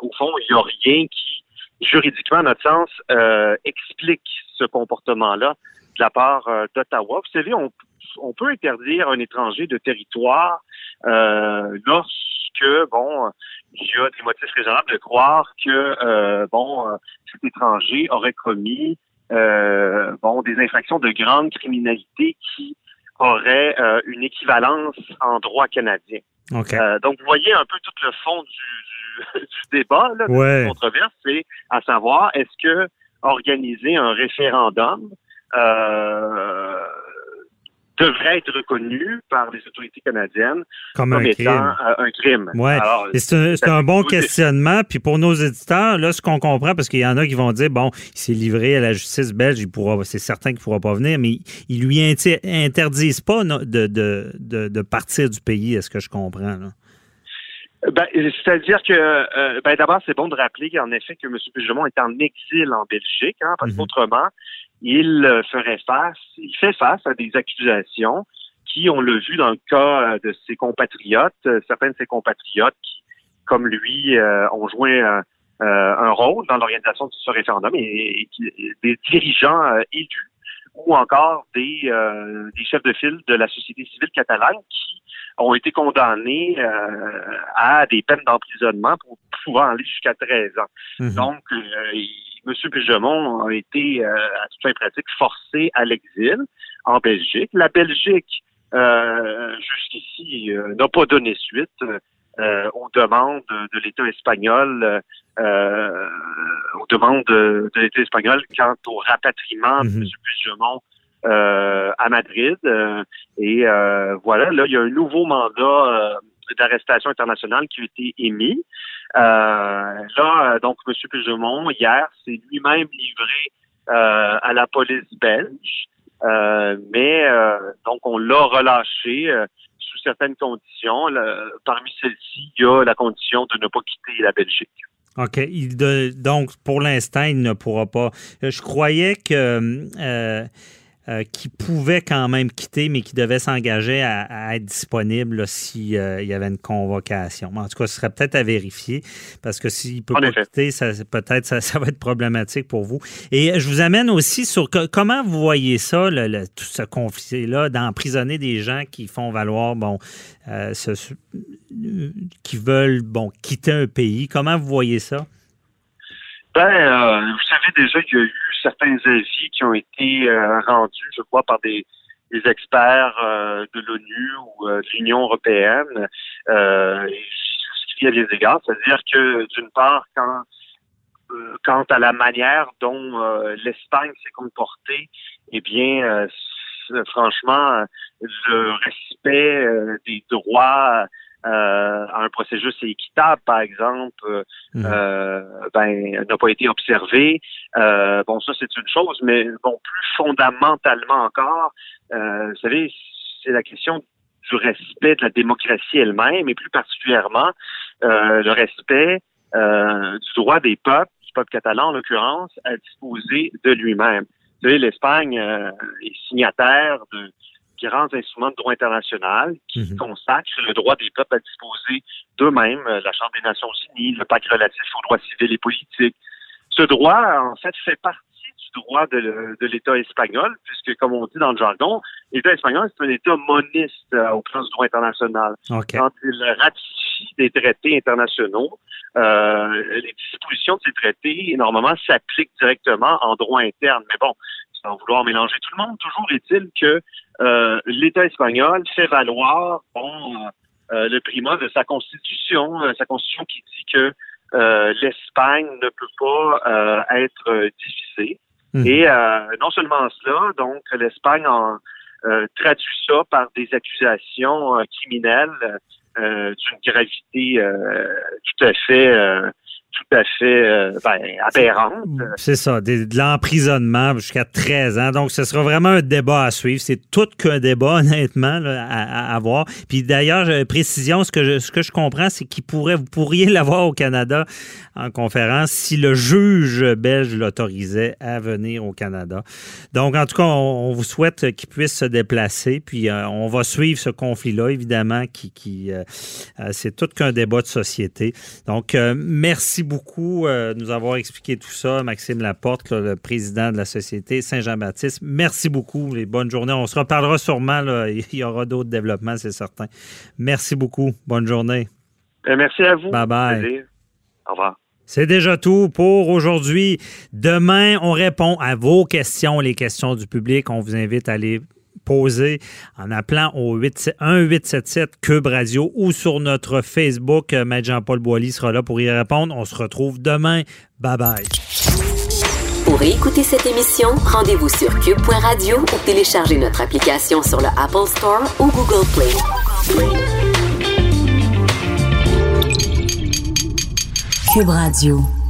au fond, il n'y a rien qui, juridiquement, à notre sens, euh, explique ce comportement-là de la part euh, d'Ottawa. Vous savez, on, on peut interdire un étranger de territoire euh, lorsque, bon, il y a des motifs raisonnables de croire que, euh, bon, euh, cet étranger aurait commis, euh, bon, des infractions de grande criminalité qui auraient une équivalence en droit canadien. OK. Euh, donc, vous voyez un peu tout le fond du, du, du débat, là, de Ouais. cette controverse, c'est à savoir, est-ce que organiser un référendum euh, devrait être reconnu par les autorités canadiennes Comme comme, un étant crime. euh, un crime? Ouais. C'est un, bon questionnement. Puis pour nos éditeurs, là, ce qu'on comprend, parce qu'il y en a qui vont dire, bon, il s'est livré à la justice belge, il pourra, c'est certain qu'il ne pourra pas venir, mais ils lui interdisent pas de, de, de partir du pays, est-ce que je comprends? Là? Ben, c'est-à-dire que, euh, ben, d'abord, c'est bon de rappeler qu'en effet que M. Puigdemont est en exil en Belgique, hein, parce Mhm. qu'autrement, il euh, ferait face, il fait face à des accusations qui, on l'a vu dans le cas euh, de ses compatriotes, certains de ses compatriotes qui, comme lui, euh, ont joué euh, un rôle dans l'organisation de ce référendum et, et des dirigeants élus ou encore des, euh, des chefs de file de la société civile catalane qui ont été condamnés euh, à des peines d'emprisonnement pour pouvoir aller jusqu'à 13 ans. Mhm. Donc, euh, M. Puigdemont a été, euh, à toute fin pratique, forcé à l'exil en Belgique. La Belgique, euh, jusqu'ici, euh, n'a pas donné suite euh, aux demandes de l'État espagnol, euh, aux demandes de, de l'État espagnol quant au rapatriement de Mhm. M. Puigdemont euh, à Madrid. Euh, et euh, voilà, là, il y a un nouveau mandat euh, d'arrestation internationale qui a été émis. Euh, là, euh, donc, M. Puigdemont, hier, s'est lui-même livré euh, à la police belge. Euh, mais euh, donc, on l'a relâché euh, sous certaines conditions. Parmi celles-ci, il y a la condition de ne pas quitter la Belgique. OK. Donc, pour l'instant, il ne pourra pas. Euh, Je croyais que. euh, euh, qu'il pouvait quand même quitter, mais qu'il devait s'engager à, à être disponible s'il y avait une convocation. En tout cas, ce serait peut-être à vérifier, parce que s'il ne peut En pas effet. quitter, peut-être ça, ça va être problématique pour vous. Et je vous amène aussi sur que- comment vous voyez ça, le- le- tout ce conflit-là, d'emprisonner des gens qui font valoir, bon, euh, ce- euh, qui veulent, bon, quitter un pays. Comment vous voyez ça? Ben, euh, vous savez déjà qu'il y a eu certains avis qui ont été euh, rendus, je crois, par des, des experts euh, de l'ONU ou euh, de l'Union européenne. Euh, et à des égards, c'est-à-dire que d'une part, quand euh, quant à la manière dont l'Espagne s'est comportée, eh bien, franchement, le respect des droits euh, à un processus équitable, par exemple, euh, ben n'a pas été observé. Euh, bon, ça c'est une chose, mais bon, plus fondamentalement encore, euh, vous savez, c'est la question du respect de la démocratie elle-même, et plus particulièrement euh, le respect euh, du droit des peuples, du peuple catalan en l'occurrence, à disposer de lui-même. Vous savez, l'Espagne euh, est signataire de grands instruments de droit international qui Mhm. consacrent le droit des peuples à disposer d'eux-mêmes, euh, la Chambre des Nations Unies, le pacte relatif aux droits civils et politiques. Ce droit, en fait, fait partie droit de, de l'État espagnol, puisque, comme on dit dans le jargon, l'État espagnol, c'est un État moniste euh, au plan du droit international. Quand il ratifie des traités internationaux, euh, les dispositions de ces traités, normalement, s'appliquent directement en droit interne. Mais bon, sans vouloir mélanger tout le monde, toujours est-il que euh, l'État espagnol fait valoir bon, euh, le primat de sa constitution, sa constitution qui dit que l'Espagne ne peut pas être divisée. Mhm. Et non seulement cela, donc l'Espagne en traduit ça par des accusations criminelles d'une gravité tout à fait tout à fait euh, ben, aberrante. C'est ça, de, l'emprisonnement jusqu'à 13 ans. Donc, ce sera vraiment un débat à suivre. C'est tout qu'un débat, honnêtement, à, voir. Puis d'ailleurs, précision, ce que je, ce que je comprends, c'est qu'il pourrait, vous pourriez l'avoir au Canada en conférence si le juge belge l'autorisait à venir au Canada. Donc, en tout cas, on, vous souhaite qu'il puisse se déplacer. Puis, euh, on va suivre ce conflit-là, évidemment, qui, qui euh, c'est tout qu'un débat de société. Donc, merci beaucoup euh, de nous avoir expliqué tout ça, Maxime Laporte, le président de la Société Saint-Jean-Baptiste. Merci beaucoup. Les bonnes journées. On se reparlera sûrement. Il y aura d'autres développements, c'est certain. Merci beaucoup. Bonne journée. Ben, merci à vous. Bye bye. Au revoir. C'est déjà tout pour aujourd'hui. Demain, on répond à vos questions, les questions du public. On vous invite à aller poser en appelant au 1-877 Cube Radio ou sur notre Facebook. Euh, Maître Jean-Paul Boilly sera là pour y répondre. On se retrouve demain. Bye bye. Pour écouter cette émission, rendez-vous sur cube.radio ou téléchargez notre application sur le Apple Store ou Google Play. Cube Radio.